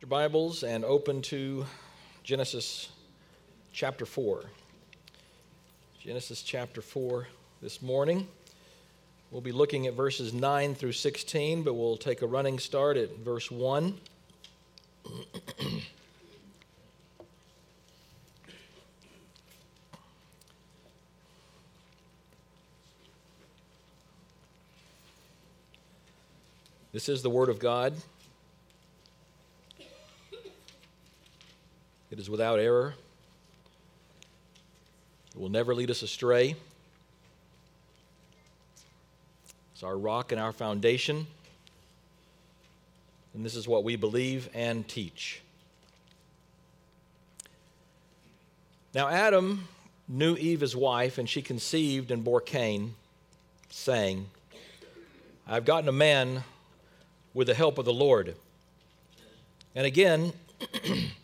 Your Bibles and open to Genesis chapter 4. Genesis chapter 4 this morning. We'll be looking at verses 9 through 16, but we'll take a running start at verse 1. This is the Word of God. It is without error. It will never lead us astray. It's our rock and our foundation. And this is what we believe and teach. Now, Adam knew Eve, his wife, and she conceived and bore Cain, saying, I've gotten a man with the help of the Lord. And again,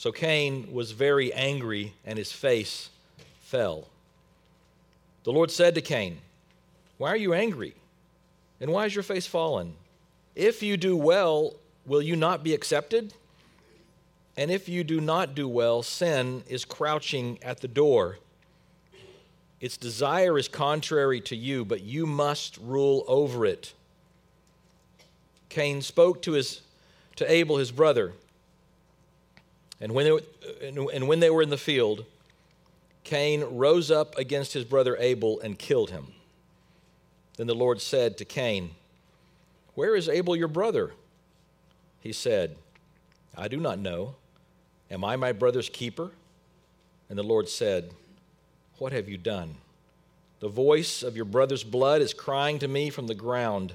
So Cain was very angry, and his face fell. The Lord said to Cain, Why are you angry? And why is your face fallen? If you do well, will you not be accepted? And if you do not do well, sin is crouching at the door. Its desire is contrary to you, but you must rule over it. Cain spoke to, his, to Abel, his brother. And when, they, and when they were in the field, Cain rose up against his brother Abel and killed him. Then the Lord said to Cain, Where is Abel your brother? He said, I do not know. Am I my brother's keeper? And the Lord said, What have you done? The voice of your brother's blood is crying to me from the ground.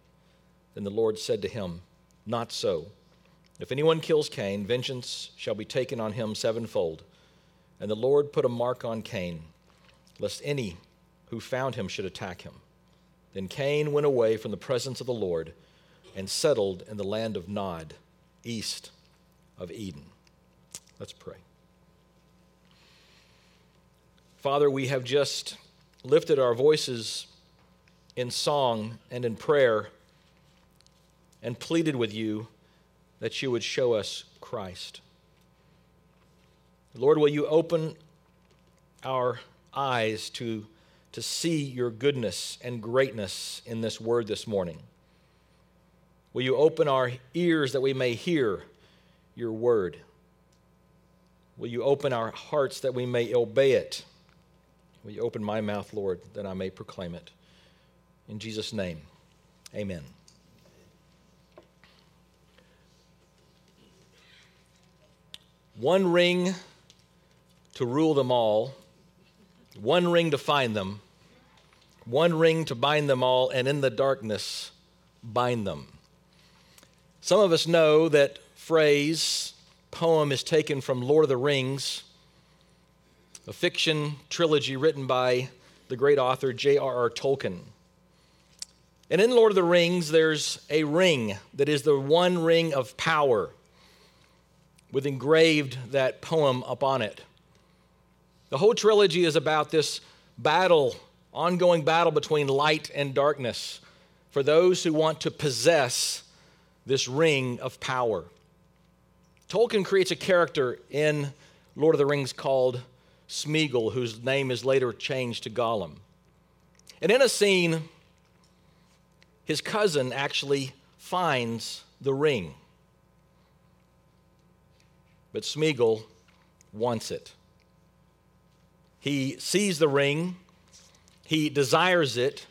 Then the Lord said to him, Not so. If anyone kills Cain, vengeance shall be taken on him sevenfold. And the Lord put a mark on Cain, lest any who found him should attack him. Then Cain went away from the presence of the Lord and settled in the land of Nod, east of Eden. Let's pray. Father, we have just lifted our voices in song and in prayer and pleaded with you that you would show us Christ. Lord, will you open our eyes to, to see your goodness and greatness in this word this morning? Will you open our ears that we may hear your word? Will you open our hearts that we may obey it? Will you open my mouth, Lord, that I may proclaim it? In Jesus' name, amen. One ring to rule them all, one ring to find them, one ring to bind them all, and in the darkness, bind them. Some of us know that phrase, poem, is taken from Lord of the Rings, a fiction trilogy written by the great author J.R.R. Tolkien. And in Lord of the Rings, there's a ring that is the one ring of power with engraved that poem upon it. The whole trilogy is about this battle, ongoing battle between light and darkness for those who want to possess this ring of power. Tolkien creates a character in Lord of the Rings called Smeagol, whose name is later changed to Gollum. And in a scene, his cousin actually finds the ring. But Smeagol wants it. He sees the ring, he desires it,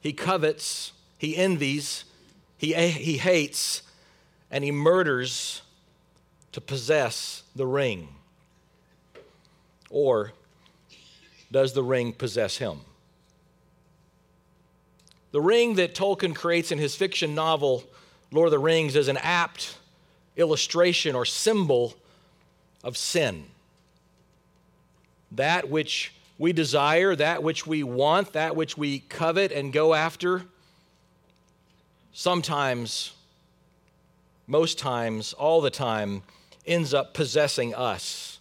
he covets, he envies, he, he hates, and he murders to possess the ring. Or does the ring possess him? The ring that Tolkien creates in his fiction novel, Lord of the Rings, is an apt illustration or symbol of sin. That which we desire, that which we want, that which we covet and go after, sometimes, most times, all the time, ends up possessing us.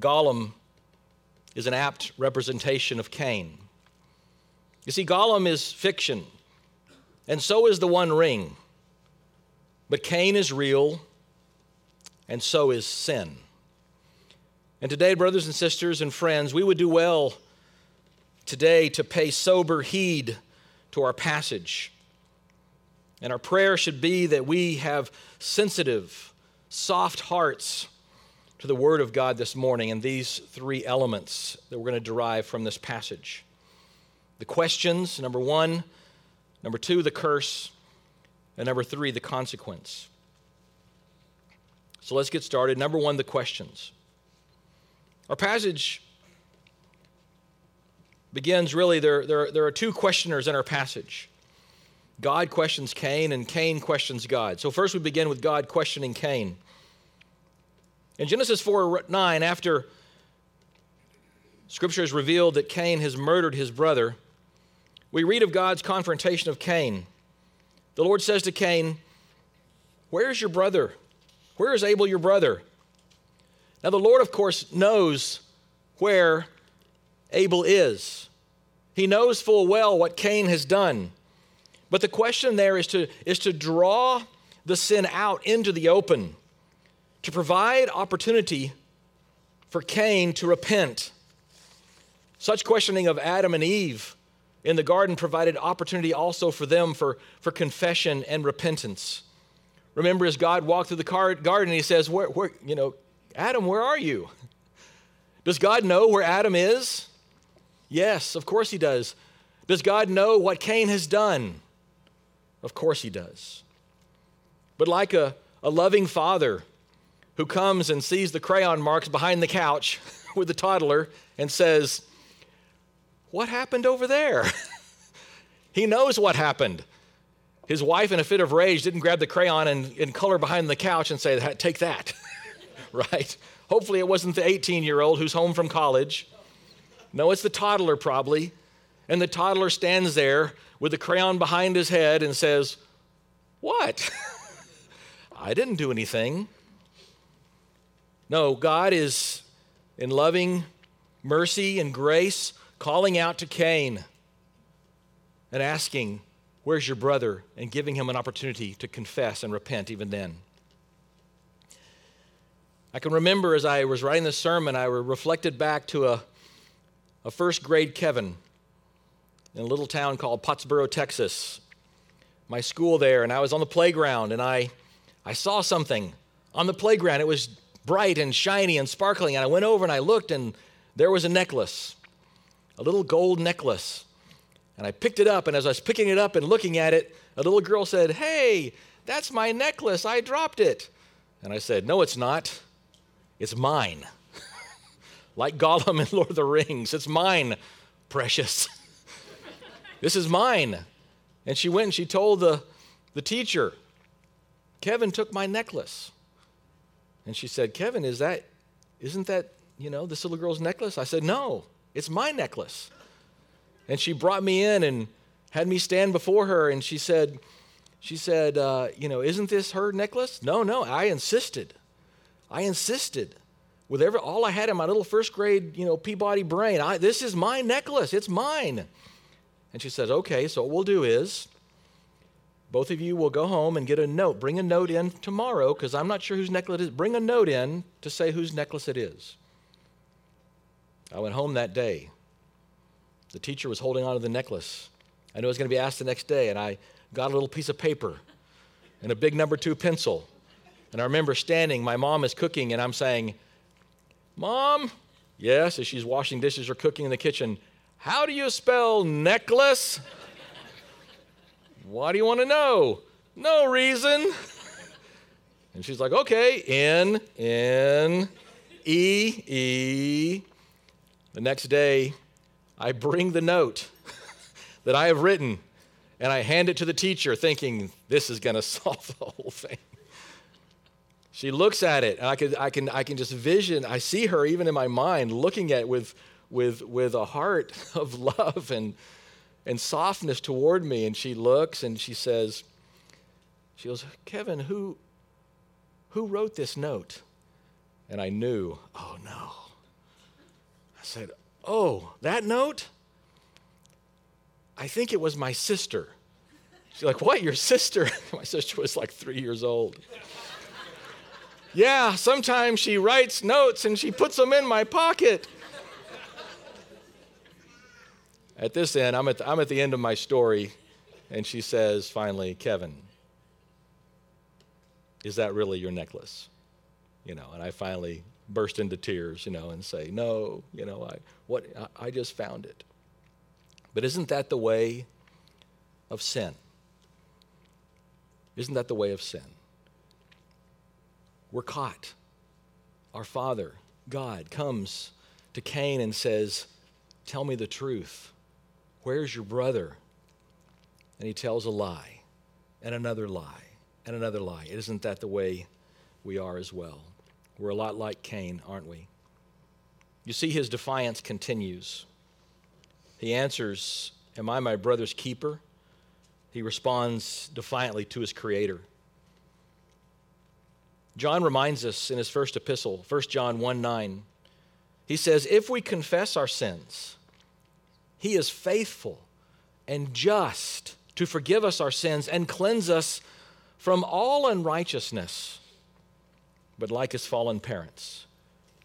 Gollum is an apt representation of Cain. You see, Gollum is fiction, and so is the One Ring. But Cain is real, and so is sin. And today, brothers and sisters and friends, we would do well today to pay sober heed to our passage. And our prayer should be that we have sensitive, soft hearts to the Word of God this morning and these three elements that we're going to derive from this passage the questions, number one, number two, the curse, and number three, the consequence. So let's get started. Number one, the questions. Our passage begins really, there, there, there are two questioners in our passage. God questions Cain, and Cain questions God. So, first we begin with God questioning Cain. In Genesis 4 9, after Scripture has revealed that Cain has murdered his brother, we read of God's confrontation of Cain. The Lord says to Cain, Where is your brother? Where is Abel, your brother? Now, the Lord, of course, knows where Abel is. He knows full well what Cain has done. But the question there is to, is to draw the sin out into the open to provide opportunity for Cain to repent. Such questioning of Adam and Eve in the garden provided opportunity also for them for, for confession and repentance. Remember, as God walked through the garden, he says, where, where, you know, Adam, where are you? Does God know where Adam is? Yes, of course he does. Does God know what Cain has done? Of course he does. But like a, a loving father who comes and sees the crayon marks behind the couch with the toddler and says, What happened over there? he knows what happened. His wife, in a fit of rage, didn't grab the crayon and, and color behind the couch and say, Take that, right? Hopefully, it wasn't the 18 year old who's home from college. No, it's the toddler, probably. And the toddler stands there with the crayon behind his head and says, What? I didn't do anything. No, God is in loving mercy and grace calling out to Cain and asking, Where's your brother? and giving him an opportunity to confess and repent even then. I can remember as I was writing this sermon, I reflected back to a, a first grade Kevin in a little town called Pottsboro, Texas. My school there, and I was on the playground, and I, I saw something on the playground. It was bright and shiny and sparkling. And I went over and I looked, and there was a necklace, a little gold necklace. And I picked it up, and as I was picking it up and looking at it, a little girl said, Hey, that's my necklace. I dropped it. And I said, No, it's not. It's mine. like Gollum in Lord of the Rings, it's mine, precious. this is mine. And she went and she told the, the teacher, Kevin took my necklace. And she said, Kevin, is that, isn't that, you know, this little girl's necklace? I said, No, it's my necklace. And she brought me in and had me stand before her, and she said, she said, uh, you know, isn't this her necklace? No, no, I insisted. I insisted with every, all I had in my little first grade, you know, Peabody brain. I, this is my necklace. It's mine. And she says, okay, so what we'll do is both of you will go home and get a note. Bring a note in tomorrow because I'm not sure whose necklace it is. Bring a note in to say whose necklace it is. I went home that day. The teacher was holding on to the necklace. I knew I was going to be asked the next day, and I got a little piece of paper and a big number two pencil. And I remember standing, my mom is cooking, and I'm saying, Mom, yes, as she's washing dishes or cooking in the kitchen, how do you spell necklace? Why do you want to know? No reason. And she's like, okay, N, N, E, E. The next day, I bring the note that I have written and I hand it to the teacher thinking this is going to solve the whole thing. She looks at it and I can, I, can, I can just vision, I see her even in my mind looking at it with, with, with a heart of love and, and softness toward me. And she looks and she says, she goes, Kevin, who, who wrote this note? And I knew, oh no. I said, oh, that note? I think it was my sister. She's like, What, your sister? my sister was like three years old. yeah, sometimes she writes notes and she puts them in my pocket. At this end, I'm at, the, I'm at the end of my story, and she says finally, Kevin, is that really your necklace? You know, and I finally burst into tears, you know, and say, No, you know, I, what, I, just found it. But isn't that the way of sin? Isn't that the way of sin? We're caught. Our Father, God, comes to Cain and says, Tell me the truth. Where's your brother? And he tells a lie, and another lie, and another lie. Isn't that the way we are as well? We're a lot like Cain, aren't we? You see, his defiance continues. He answers, Am I my brother's keeper? He responds defiantly to his creator. John reminds us in his first epistle, 1 John 1 9, he says, If we confess our sins, he is faithful and just to forgive us our sins and cleanse us from all unrighteousness. But like his fallen parents,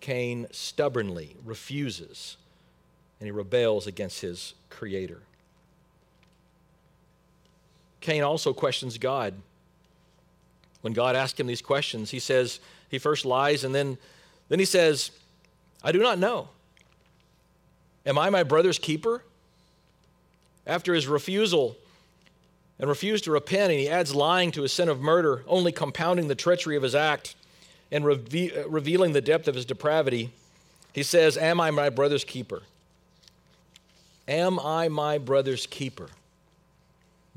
Cain stubbornly refuses and he rebels against his creator. Cain also questions God. When God asks him these questions, he says, he first lies and then, then he says, I do not know. Am I my brother's keeper? After his refusal and refused to repent, and he adds lying to his sin of murder, only compounding the treachery of his act and reve- revealing the depth of his depravity, he says, Am I my brother's keeper? Am I my brother's keeper?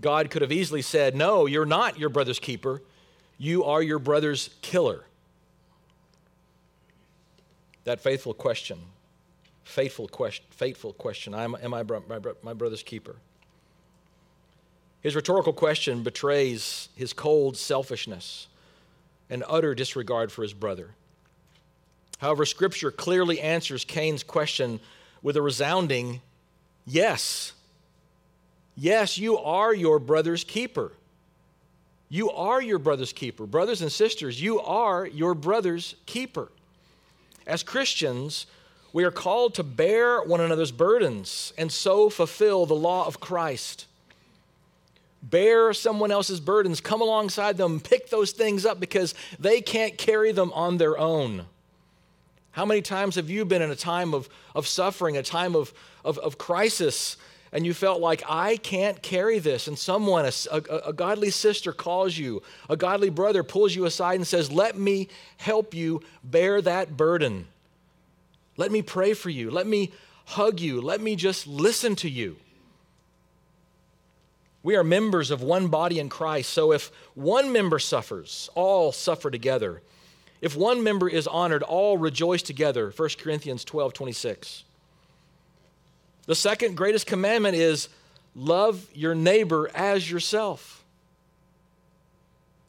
God could have easily said, No, you're not your brother's keeper. You are your brother's killer. That faithful question, faithful question, fateful question, am, am I my, my brother's keeper? His rhetorical question betrays his cold selfishness and utter disregard for his brother. However, Scripture clearly answers Cain's question with a resounding Yes. Yes, you are your brother's keeper. You are your brother's keeper. Brothers and sisters, you are your brother's keeper. As Christians, we are called to bear one another's burdens and so fulfill the law of Christ. Bear someone else's burdens, come alongside them, pick those things up because they can't carry them on their own. How many times have you been in a time of, of suffering, a time of, of, of crisis, and you felt like, I can't carry this? And someone, a, a, a godly sister, calls you, a godly brother pulls you aside and says, Let me help you bear that burden. Let me pray for you. Let me hug you. Let me just listen to you. We are members of one body in Christ, so if one member suffers, all suffer together. If one member is honored, all rejoice together. 1 Corinthians 12 26. The second greatest commandment is love your neighbor as yourself.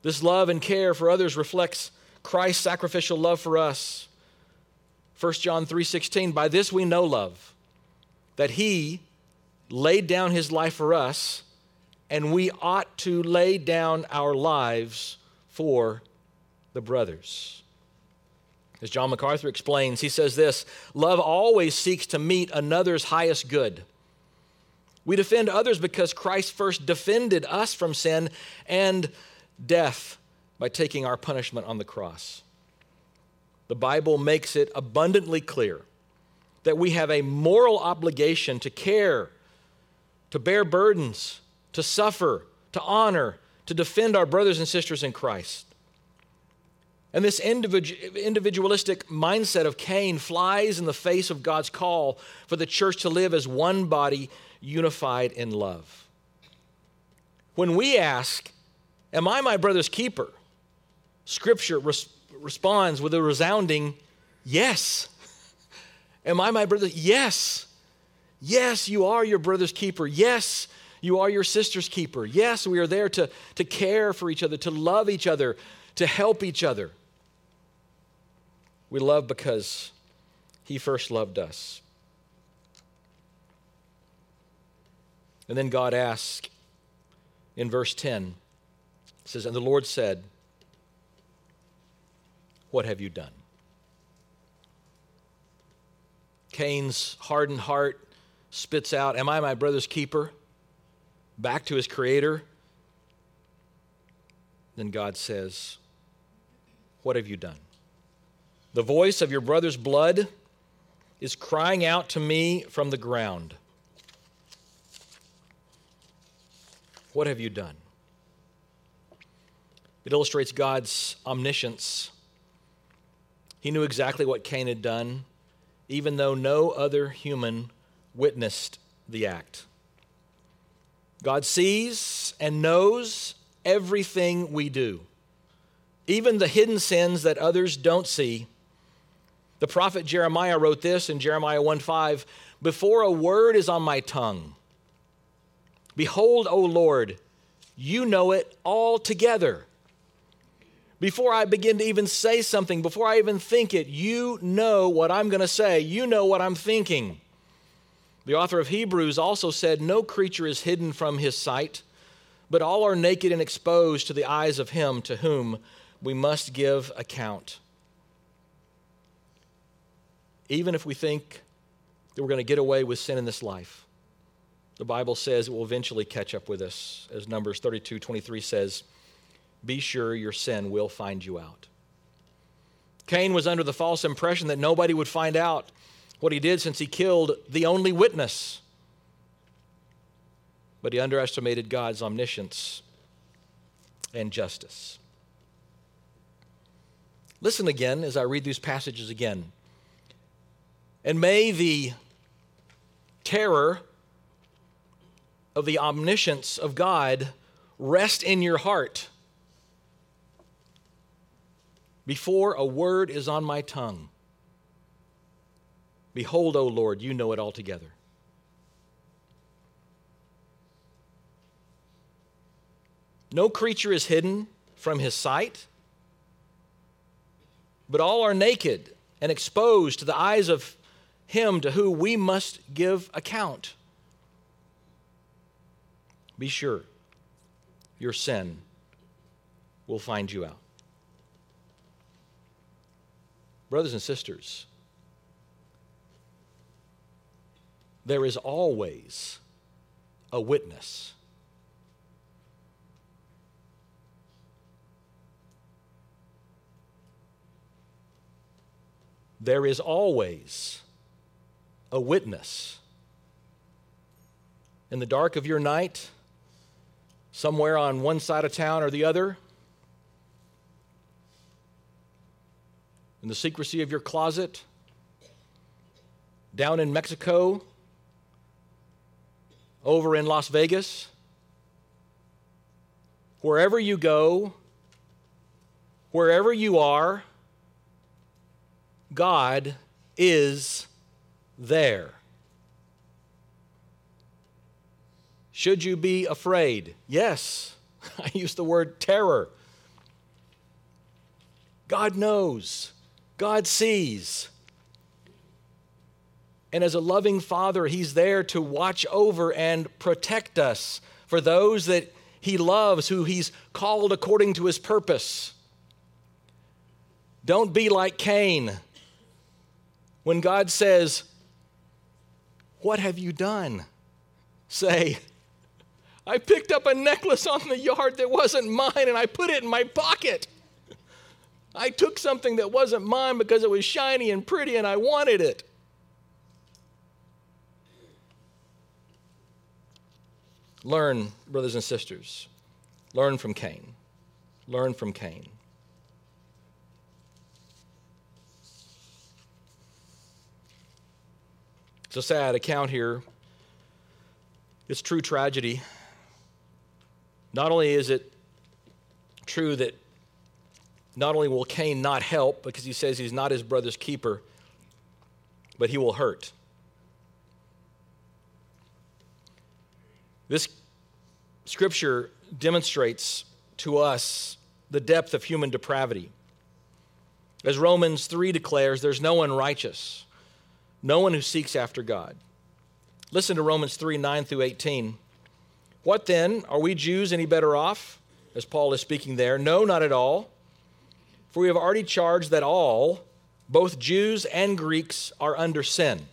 This love and care for others reflects Christ's sacrificial love for us. 1 John 3:16 By this we know love that he laid down his life for us and we ought to lay down our lives for the brothers. As John MacArthur explains, he says this love always seeks to meet another's highest good. We defend others because Christ first defended us from sin and death by taking our punishment on the cross. The Bible makes it abundantly clear that we have a moral obligation to care, to bear burdens, to suffer, to honor, to defend our brothers and sisters in Christ. And this individualistic mindset of Cain flies in the face of God's call for the church to live as one body, unified in love. When we ask, Am I my brother's keeper? Scripture res- responds with a resounding yes. Am I my brother? Yes. Yes, you are your brother's keeper. Yes, you are your sister's keeper. Yes, we are there to, to care for each other, to love each other, to help each other. We love because He first loved us. And then God asks in verse 10, it says, And the Lord said, What have you done? Cain's hardened heart spits out, Am I my brother's keeper? Back to his creator. Then God says, What have you done? The voice of your brother's blood is crying out to me from the ground. What have you done? It illustrates God's omniscience. He knew exactly what Cain had done, even though no other human witnessed the act. God sees and knows everything we do, even the hidden sins that others don't see the prophet Jeremiah wrote this in Jeremiah 1:5, "Before a word is on my tongue, behold, O Lord, you know it all together. Before I begin to even say something, before I even think it, you know what I'm going to say. You know what I'm thinking." The author of Hebrews also said, "No creature is hidden from his sight, but all are naked and exposed to the eyes of him to whom we must give account." even if we think that we're going to get away with sin in this life. The Bible says it will eventually catch up with us. As Numbers 32 23 says, Be sure your sin will find you out. Cain was under the false impression that nobody would find out what he did since he killed the only witness. But he underestimated God's omniscience and justice. Listen again as I read these passages again. And may the terror of the omniscience of God rest in your heart before a word is on my tongue. Behold, O Lord, you know it altogether. No creature is hidden from his sight, but all are naked and exposed to the eyes of him to whom we must give account. Be sure your sin will find you out. Brothers and sisters, there is always a witness. There is always a witness. In the dark of your night, somewhere on one side of town or the other, in the secrecy of your closet, down in Mexico, over in Las Vegas, wherever you go, wherever you are, God is there. Should you be afraid? Yes. I use the word terror. God knows, God sees. And as a loving father, he's there to watch over and protect us for those that he loves, who he's called according to his purpose. Don't be like Cain. When God says, what have you done? Say, I picked up a necklace on the yard that wasn't mine and I put it in my pocket. I took something that wasn't mine because it was shiny and pretty and I wanted it. Learn, brothers and sisters. Learn from Cain. Learn from Cain. It's a sad account here. It's true tragedy. Not only is it true that not only will Cain not help because he says he's not his brother's keeper, but he will hurt. This scripture demonstrates to us the depth of human depravity. As Romans 3 declares, there's no one righteous, no one who seeks after God. Listen to Romans 3 9 through 18. What then? Are we Jews any better off? As Paul is speaking there. No, not at all. For we have already charged that all, both Jews and Greeks, are under sin.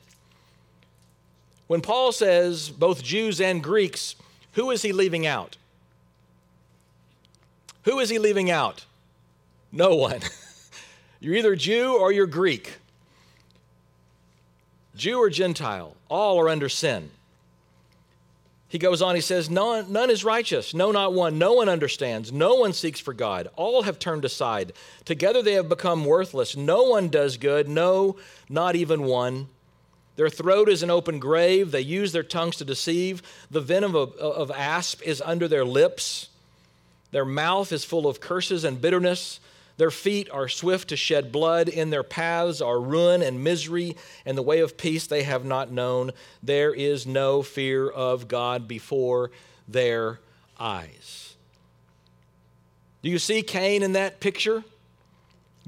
When Paul says both Jews and Greeks, who is he leaving out? Who is he leaving out? No one. you're either Jew or you're Greek. Jew or Gentile, all are under sin. He goes on, he says, none, none is righteous, no, not one. No one understands. No one seeks for God. All have turned aside. Together they have become worthless. No one does good, no, not even one. Their throat is an open grave. They use their tongues to deceive. The venom of, of asp is under their lips. Their mouth is full of curses and bitterness. Their feet are swift to shed blood. In their paths are ruin and misery, and the way of peace they have not known. There is no fear of God before their eyes. Do you see Cain in that picture?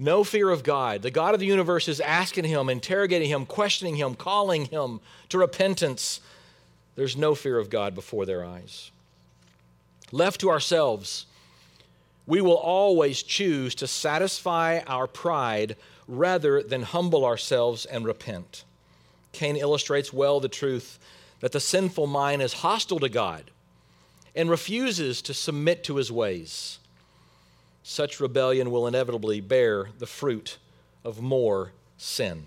No fear of God. The God of the universe is asking him, interrogating him, questioning him, calling him to repentance. There's no fear of God before their eyes. Left to ourselves, we will always choose to satisfy our pride rather than humble ourselves and repent. Cain illustrates well the truth that the sinful mind is hostile to God and refuses to submit to his ways. Such rebellion will inevitably bear the fruit of more sin.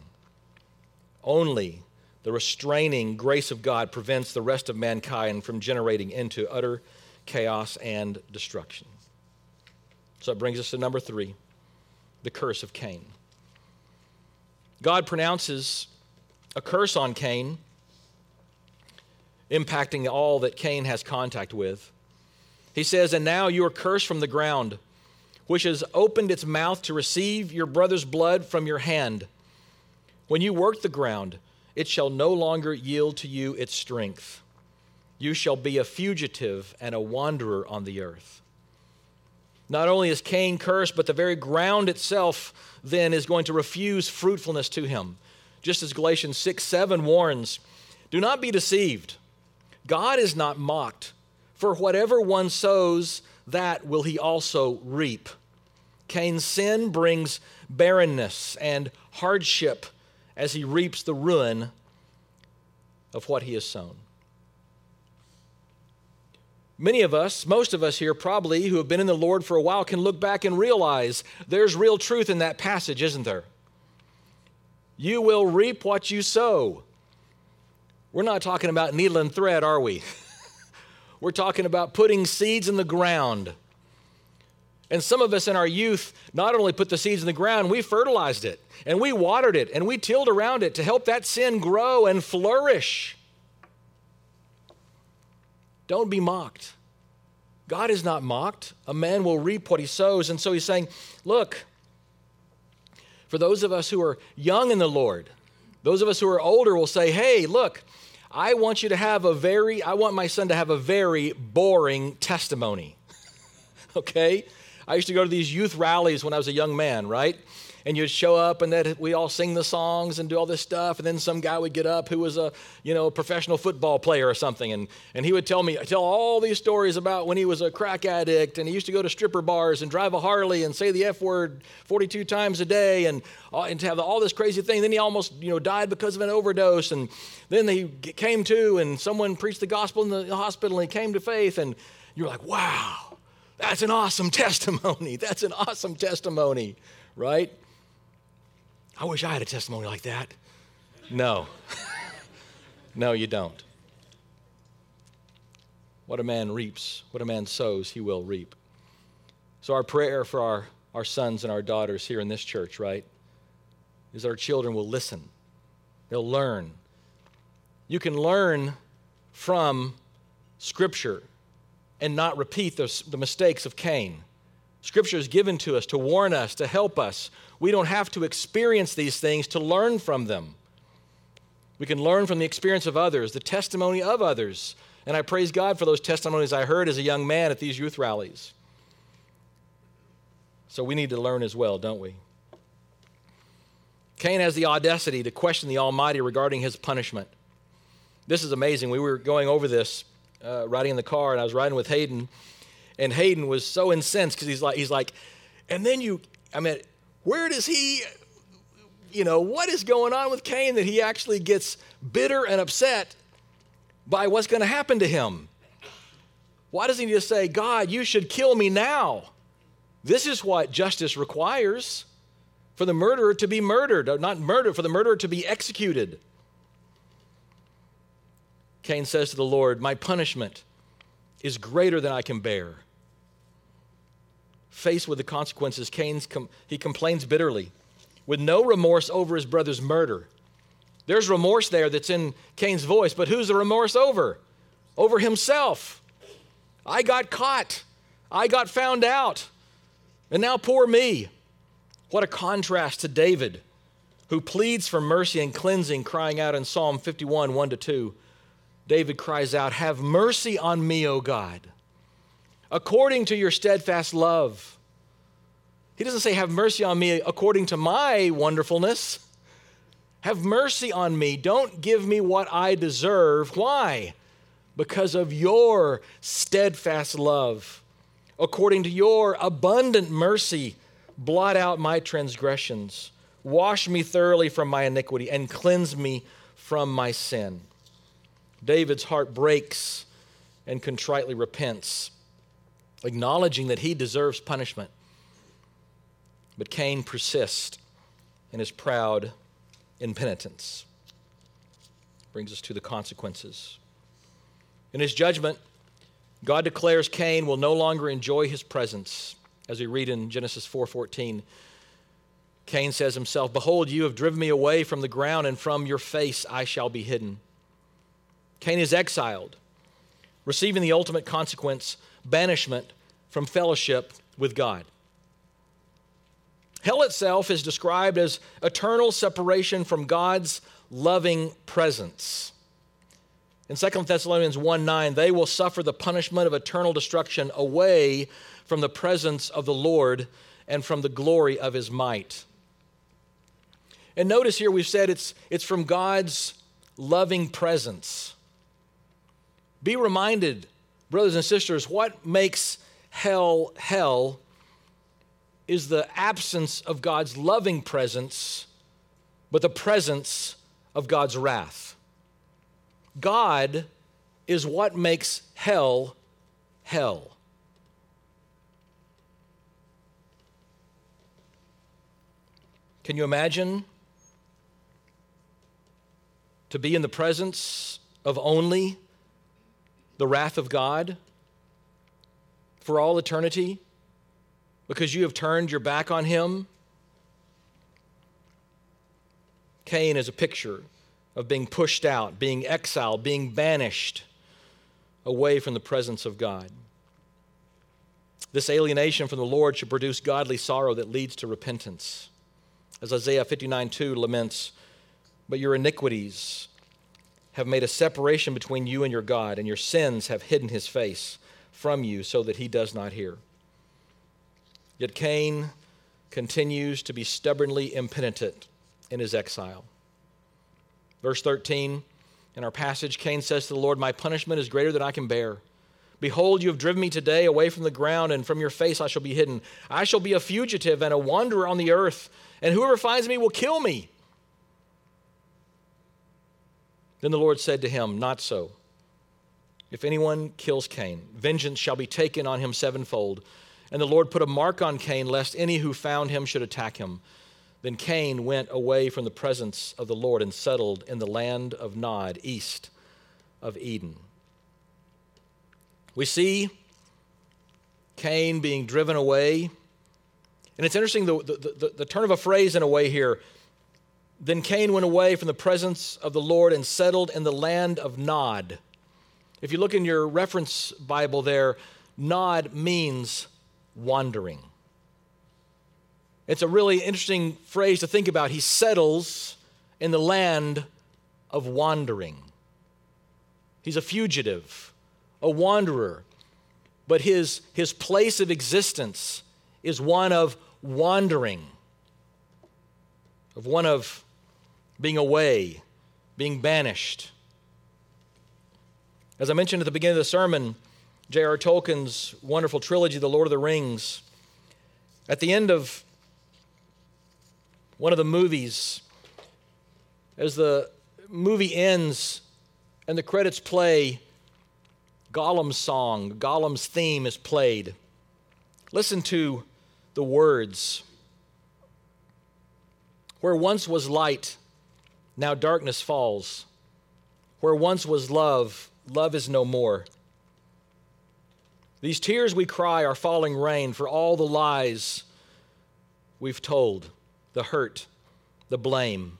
Only the restraining grace of God prevents the rest of mankind from generating into utter chaos and destruction. So it brings us to number three the curse of Cain. God pronounces a curse on Cain, impacting all that Cain has contact with. He says, And now you are cursed from the ground, which has opened its mouth to receive your brother's blood from your hand. When you work the ground, it shall no longer yield to you its strength. You shall be a fugitive and a wanderer on the earth. Not only is Cain cursed, but the very ground itself then is going to refuse fruitfulness to him. Just as Galatians 6 7 warns, do not be deceived. God is not mocked, for whatever one sows, that will he also reap. Cain's sin brings barrenness and hardship as he reaps the ruin of what he has sown. Many of us, most of us here probably, who have been in the Lord for a while, can look back and realize there's real truth in that passage, isn't there? You will reap what you sow. We're not talking about needle and thread, are we? We're talking about putting seeds in the ground. And some of us in our youth not only put the seeds in the ground, we fertilized it and we watered it and we tilled around it to help that sin grow and flourish. Don't be mocked. God is not mocked. A man will reap what he sows. And so he's saying, look, for those of us who are young in the Lord, those of us who are older will say, hey, look, I want you to have a very, I want my son to have a very boring testimony. okay? I used to go to these youth rallies when I was a young man, right? And you'd show up and that we all sing the songs and do all this stuff. And then some guy would get up who was a you know professional football player or something. And, and he would tell me tell all these stories about when he was a crack addict and he used to go to stripper bars and drive a harley and say the f word 42 times a day and, uh, and to have all this crazy thing. Then he almost you know died because of an overdose. And then he came to and someone preached the gospel in the hospital and he came to faith. And you're like wow that's an awesome testimony. That's an awesome testimony right I wish I had a testimony like that. No. no, you don't. What a man reaps, what a man sows, he will reap. So, our prayer for our, our sons and our daughters here in this church, right, is our children will listen, they'll learn. You can learn from Scripture and not repeat the, the mistakes of Cain. Scripture is given to us to warn us, to help us. We don't have to experience these things to learn from them. We can learn from the experience of others, the testimony of others. And I praise God for those testimonies I heard as a young man at these youth rallies. So we need to learn as well, don't we? Cain has the audacity to question the Almighty regarding his punishment. This is amazing. We were going over this uh, riding in the car, and I was riding with Hayden and Hayden was so incensed because he's like, he's like, and then you, I mean, where does he, you know, what is going on with Cain that he actually gets bitter and upset by what's going to happen to him? Why doesn't he just say, God, you should kill me now? This is what justice requires for the murderer to be murdered, not murdered, for the murderer to be executed. Cain says to the Lord, My punishment is greater than I can bear. Faced with the consequences, Cain com- he complains bitterly, with no remorse over his brother's murder. There's remorse there that's in Cain's voice, but who's the remorse over? Over himself. I got caught. I got found out. And now poor me. What a contrast to David, who pleads for mercy and cleansing, crying out in Psalm 51 1 to 2. David cries out, Have mercy on me, O God, according to your steadfast love. He doesn't say, Have mercy on me according to my wonderfulness. Have mercy on me. Don't give me what I deserve. Why? Because of your steadfast love. According to your abundant mercy, blot out my transgressions. Wash me thoroughly from my iniquity and cleanse me from my sin. David's heart breaks and contritely repents, acknowledging that he deserves punishment. But Cain persists in his proud impenitence. Brings us to the consequences. In his judgment, God declares Cain will no longer enjoy his presence. As we read in Genesis 4:14, Cain says himself, "Behold, you have driven me away from the ground, and from your face I shall be hidden." Cain is exiled, receiving the ultimate consequence banishment from fellowship with God. Hell itself is described as eternal separation from God's loving presence. In 2 Thessalonians 1 9, they will suffer the punishment of eternal destruction away from the presence of the Lord and from the glory of his might. And notice here we've said it's, it's from God's loving presence. Be reminded, brothers and sisters, what makes hell hell is the absence of God's loving presence, but the presence of God's wrath. God is what makes hell hell. Can you imagine to be in the presence of only the wrath of God for all eternity because you have turned your back on Him? Cain is a picture of being pushed out, being exiled, being banished away from the presence of God. This alienation from the Lord should produce godly sorrow that leads to repentance. As Isaiah 59 2 laments, but your iniquities have made a separation between you and your God, and your sins have hidden his face from you so that he does not hear. Yet Cain continues to be stubbornly impenitent in his exile. Verse 13 in our passage, Cain says to the Lord, My punishment is greater than I can bear. Behold, you have driven me today away from the ground, and from your face I shall be hidden. I shall be a fugitive and a wanderer on the earth, and whoever finds me will kill me. Then the Lord said to him, Not so. If anyone kills Cain, vengeance shall be taken on him sevenfold. And the Lord put a mark on Cain, lest any who found him should attack him. Then Cain went away from the presence of the Lord and settled in the land of Nod, east of Eden. We see Cain being driven away. And it's interesting the, the, the, the turn of a phrase in a way here. Then Cain went away from the presence of the Lord and settled in the land of Nod. If you look in your reference Bible there, Nod means wandering. It's a really interesting phrase to think about. He settles in the land of wandering. He's a fugitive, a wanderer, but his, his place of existence is one of wandering, of one of being away, being banished. As I mentioned at the beginning of the sermon, J.R. Tolkien's wonderful trilogy, The Lord of the Rings, at the end of one of the movies, as the movie ends and the credits play, Gollum's song, Gollum's theme is played. Listen to the words. Where once was light, now darkness falls. Where once was love, love is no more. These tears we cry are falling rain for all the lies we've told, the hurt, the blame.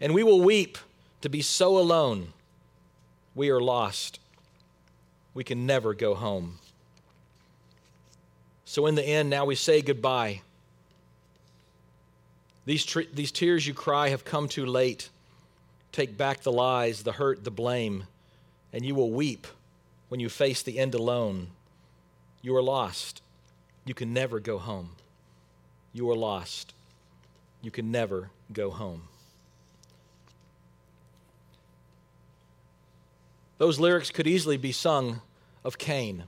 And we will weep to be so alone. We are lost. We can never go home. So, in the end, now we say goodbye. These, tr- these tears you cry have come too late. Take back the lies, the hurt, the blame and you will weep when you face the end alone. You are lost. You can never go home. You are lost. You can never go home. Those lyrics could easily be sung of Cain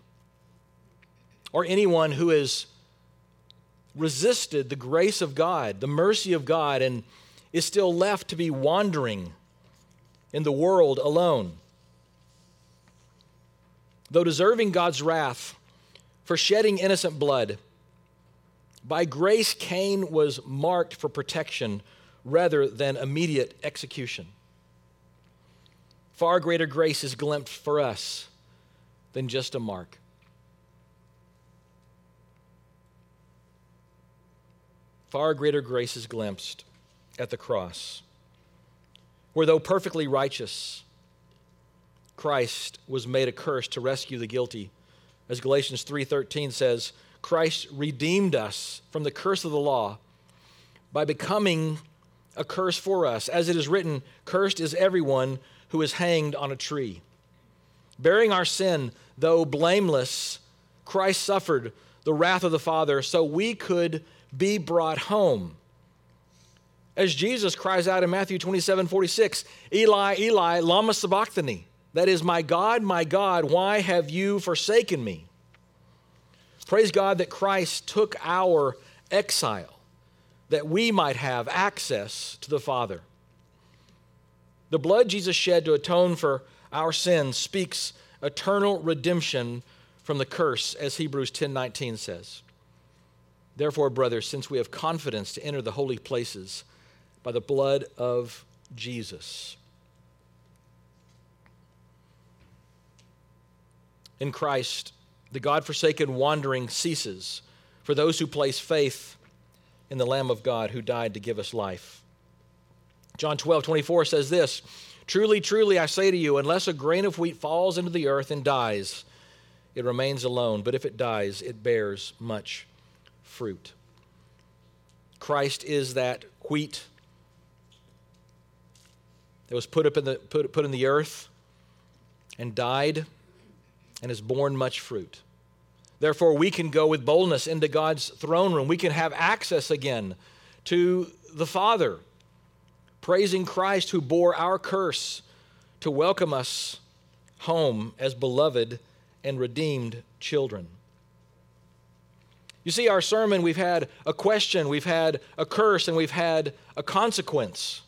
or anyone who has resisted the grace of God, the mercy of God, and is still left to be wandering in the world alone though deserving God's wrath for shedding innocent blood, by grace Cain was marked for protection rather than immediate execution. Far greater grace is glimpsed for us than just a mark. Far greater grace is glimpsed at the cross, where though perfectly righteous, Christ was made a curse to rescue the guilty. As Galatians 3:13 says, Christ redeemed us from the curse of the law by becoming a curse for us. As it is written, cursed is everyone who is hanged on a tree. Bearing our sin, though blameless, Christ suffered the wrath of the Father so we could be brought home. As Jesus cries out in Matthew 27 46, Eli, Eli, Lama Sabachthani. That is, My God, my God, why have you forsaken me? Praise God that Christ took our exile that we might have access to the Father. The blood Jesus shed to atone for our sins speaks eternal redemption from the curse, as Hebrews 10:19 says. Therefore, brothers, since we have confidence to enter the holy places by the blood of Jesus, in Christ, the God forsaken wandering ceases for those who place faith in the Lamb of God who died to give us life. John 12, 24 says this Truly, truly, I say to you, unless a grain of wheat falls into the earth and dies, it remains alone, but if it dies, it bears much fruit. Christ is that wheat that was put up in the put, put in the earth and died and has borne much fruit. Therefore, we can go with boldness into God's throne room. We can have access again to the Father, praising Christ who bore our curse to welcome us home as beloved and redeemed children. You see, our sermon, we've had a question, we've had a curse, and we've had a consequence.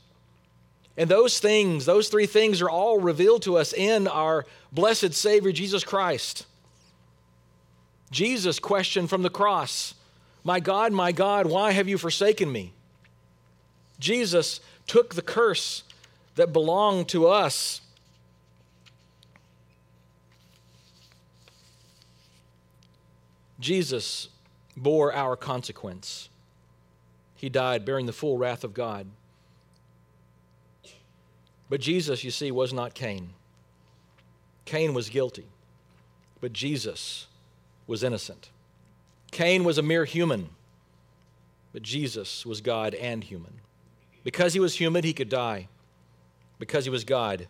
And those things, those three things, are all revealed to us in our blessed Savior, Jesus Christ. Jesus' question from the cross My God, my God, why have you forsaken me? Jesus took the curse that belonged to us Jesus bore our consequence. He died bearing the full wrath of God. But Jesus, you see, was not Cain. Cain was guilty, but Jesus was innocent. Cain was a mere human, but Jesus was God and human. Because he was human, he could die. Because he was God,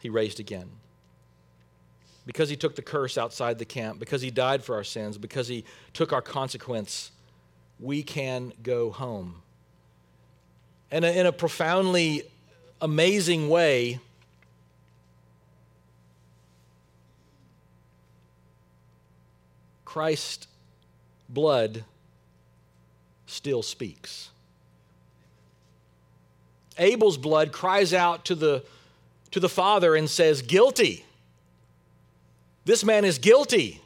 he raised again because he took the curse outside the camp, because he died for our sins, because he took our consequence, we can go home. And in a profoundly amazing way, Christ's blood still speaks. Abel's blood cries out to the, to the Father and says, Guilty. This man is guilty.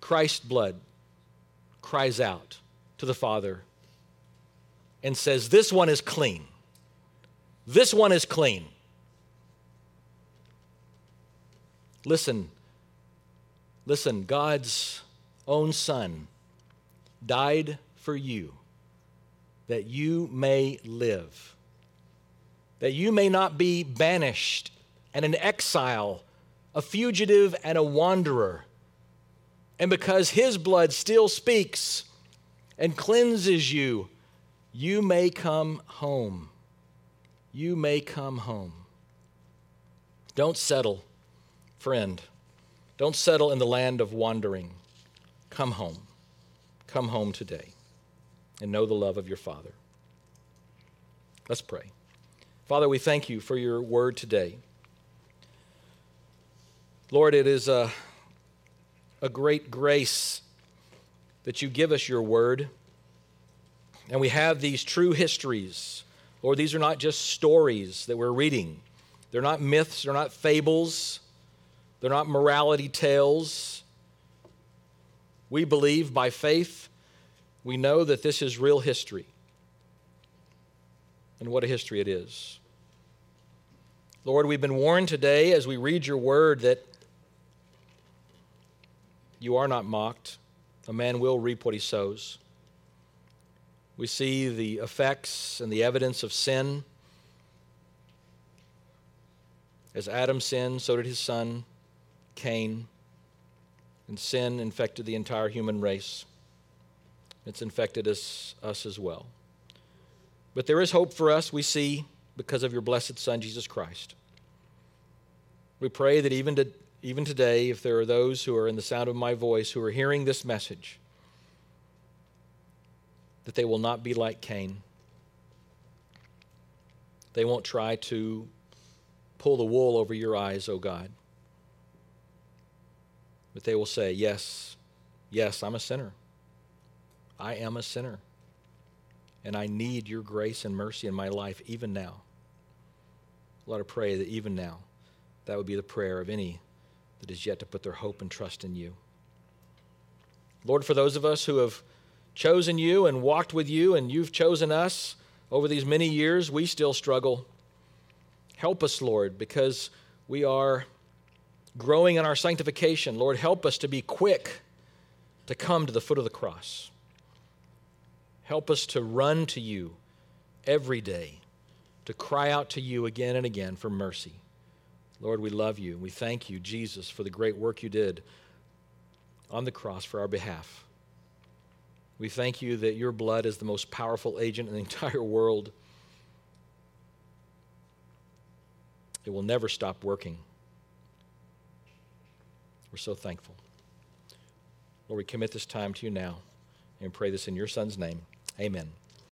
Christ's blood cries out to the Father and says, This one is clean. This one is clean. Listen, listen, God's own Son died for you that you may live, that you may not be banished and an exile, a fugitive and a wanderer. And because his blood still speaks and cleanses you, you may come home. You may come home. Don't settle, friend. Don't settle in the land of wandering. Come home. Come home today and know the love of your Father. Let's pray. Father, we thank you for your word today. Lord, it is a, a great grace that you give us your word. And we have these true histories. Lord, these are not just stories that we're reading, they're not myths, they're not fables, they're not morality tales. We believe by faith, we know that this is real history. And what a history it is. Lord, we've been warned today as we read your word that you are not mocked. A man will reap what he sows. We see the effects and the evidence of sin. As Adam sinned, so did his son, Cain. And sin infected the entire human race. It's infected us, us as well. But there is hope for us, we see, because of your blessed Son, Jesus Christ. We pray that even to, even today, if there are those who are in the sound of my voice who are hearing this message, that they will not be like Cain. They won't try to pull the wool over your eyes, O oh God. But they will say, Yes, yes, I'm a sinner. I am a sinner. And I need your grace and mercy in my life even now. Let us pray that even now, that would be the prayer of any that is yet to put their hope and trust in you. Lord, for those of us who have chosen you and walked with you, and you've chosen us over these many years, we still struggle. Help us, Lord, because we are growing in our sanctification. Lord, help us to be quick to come to the foot of the cross. Help us to run to you every day, to cry out to you again and again for mercy. Lord, we love you. We thank you, Jesus, for the great work you did on the cross for our behalf. We thank you that your blood is the most powerful agent in the entire world. It will never stop working. We're so thankful. Lord, we commit this time to you now and pray this in your Son's name. Amen.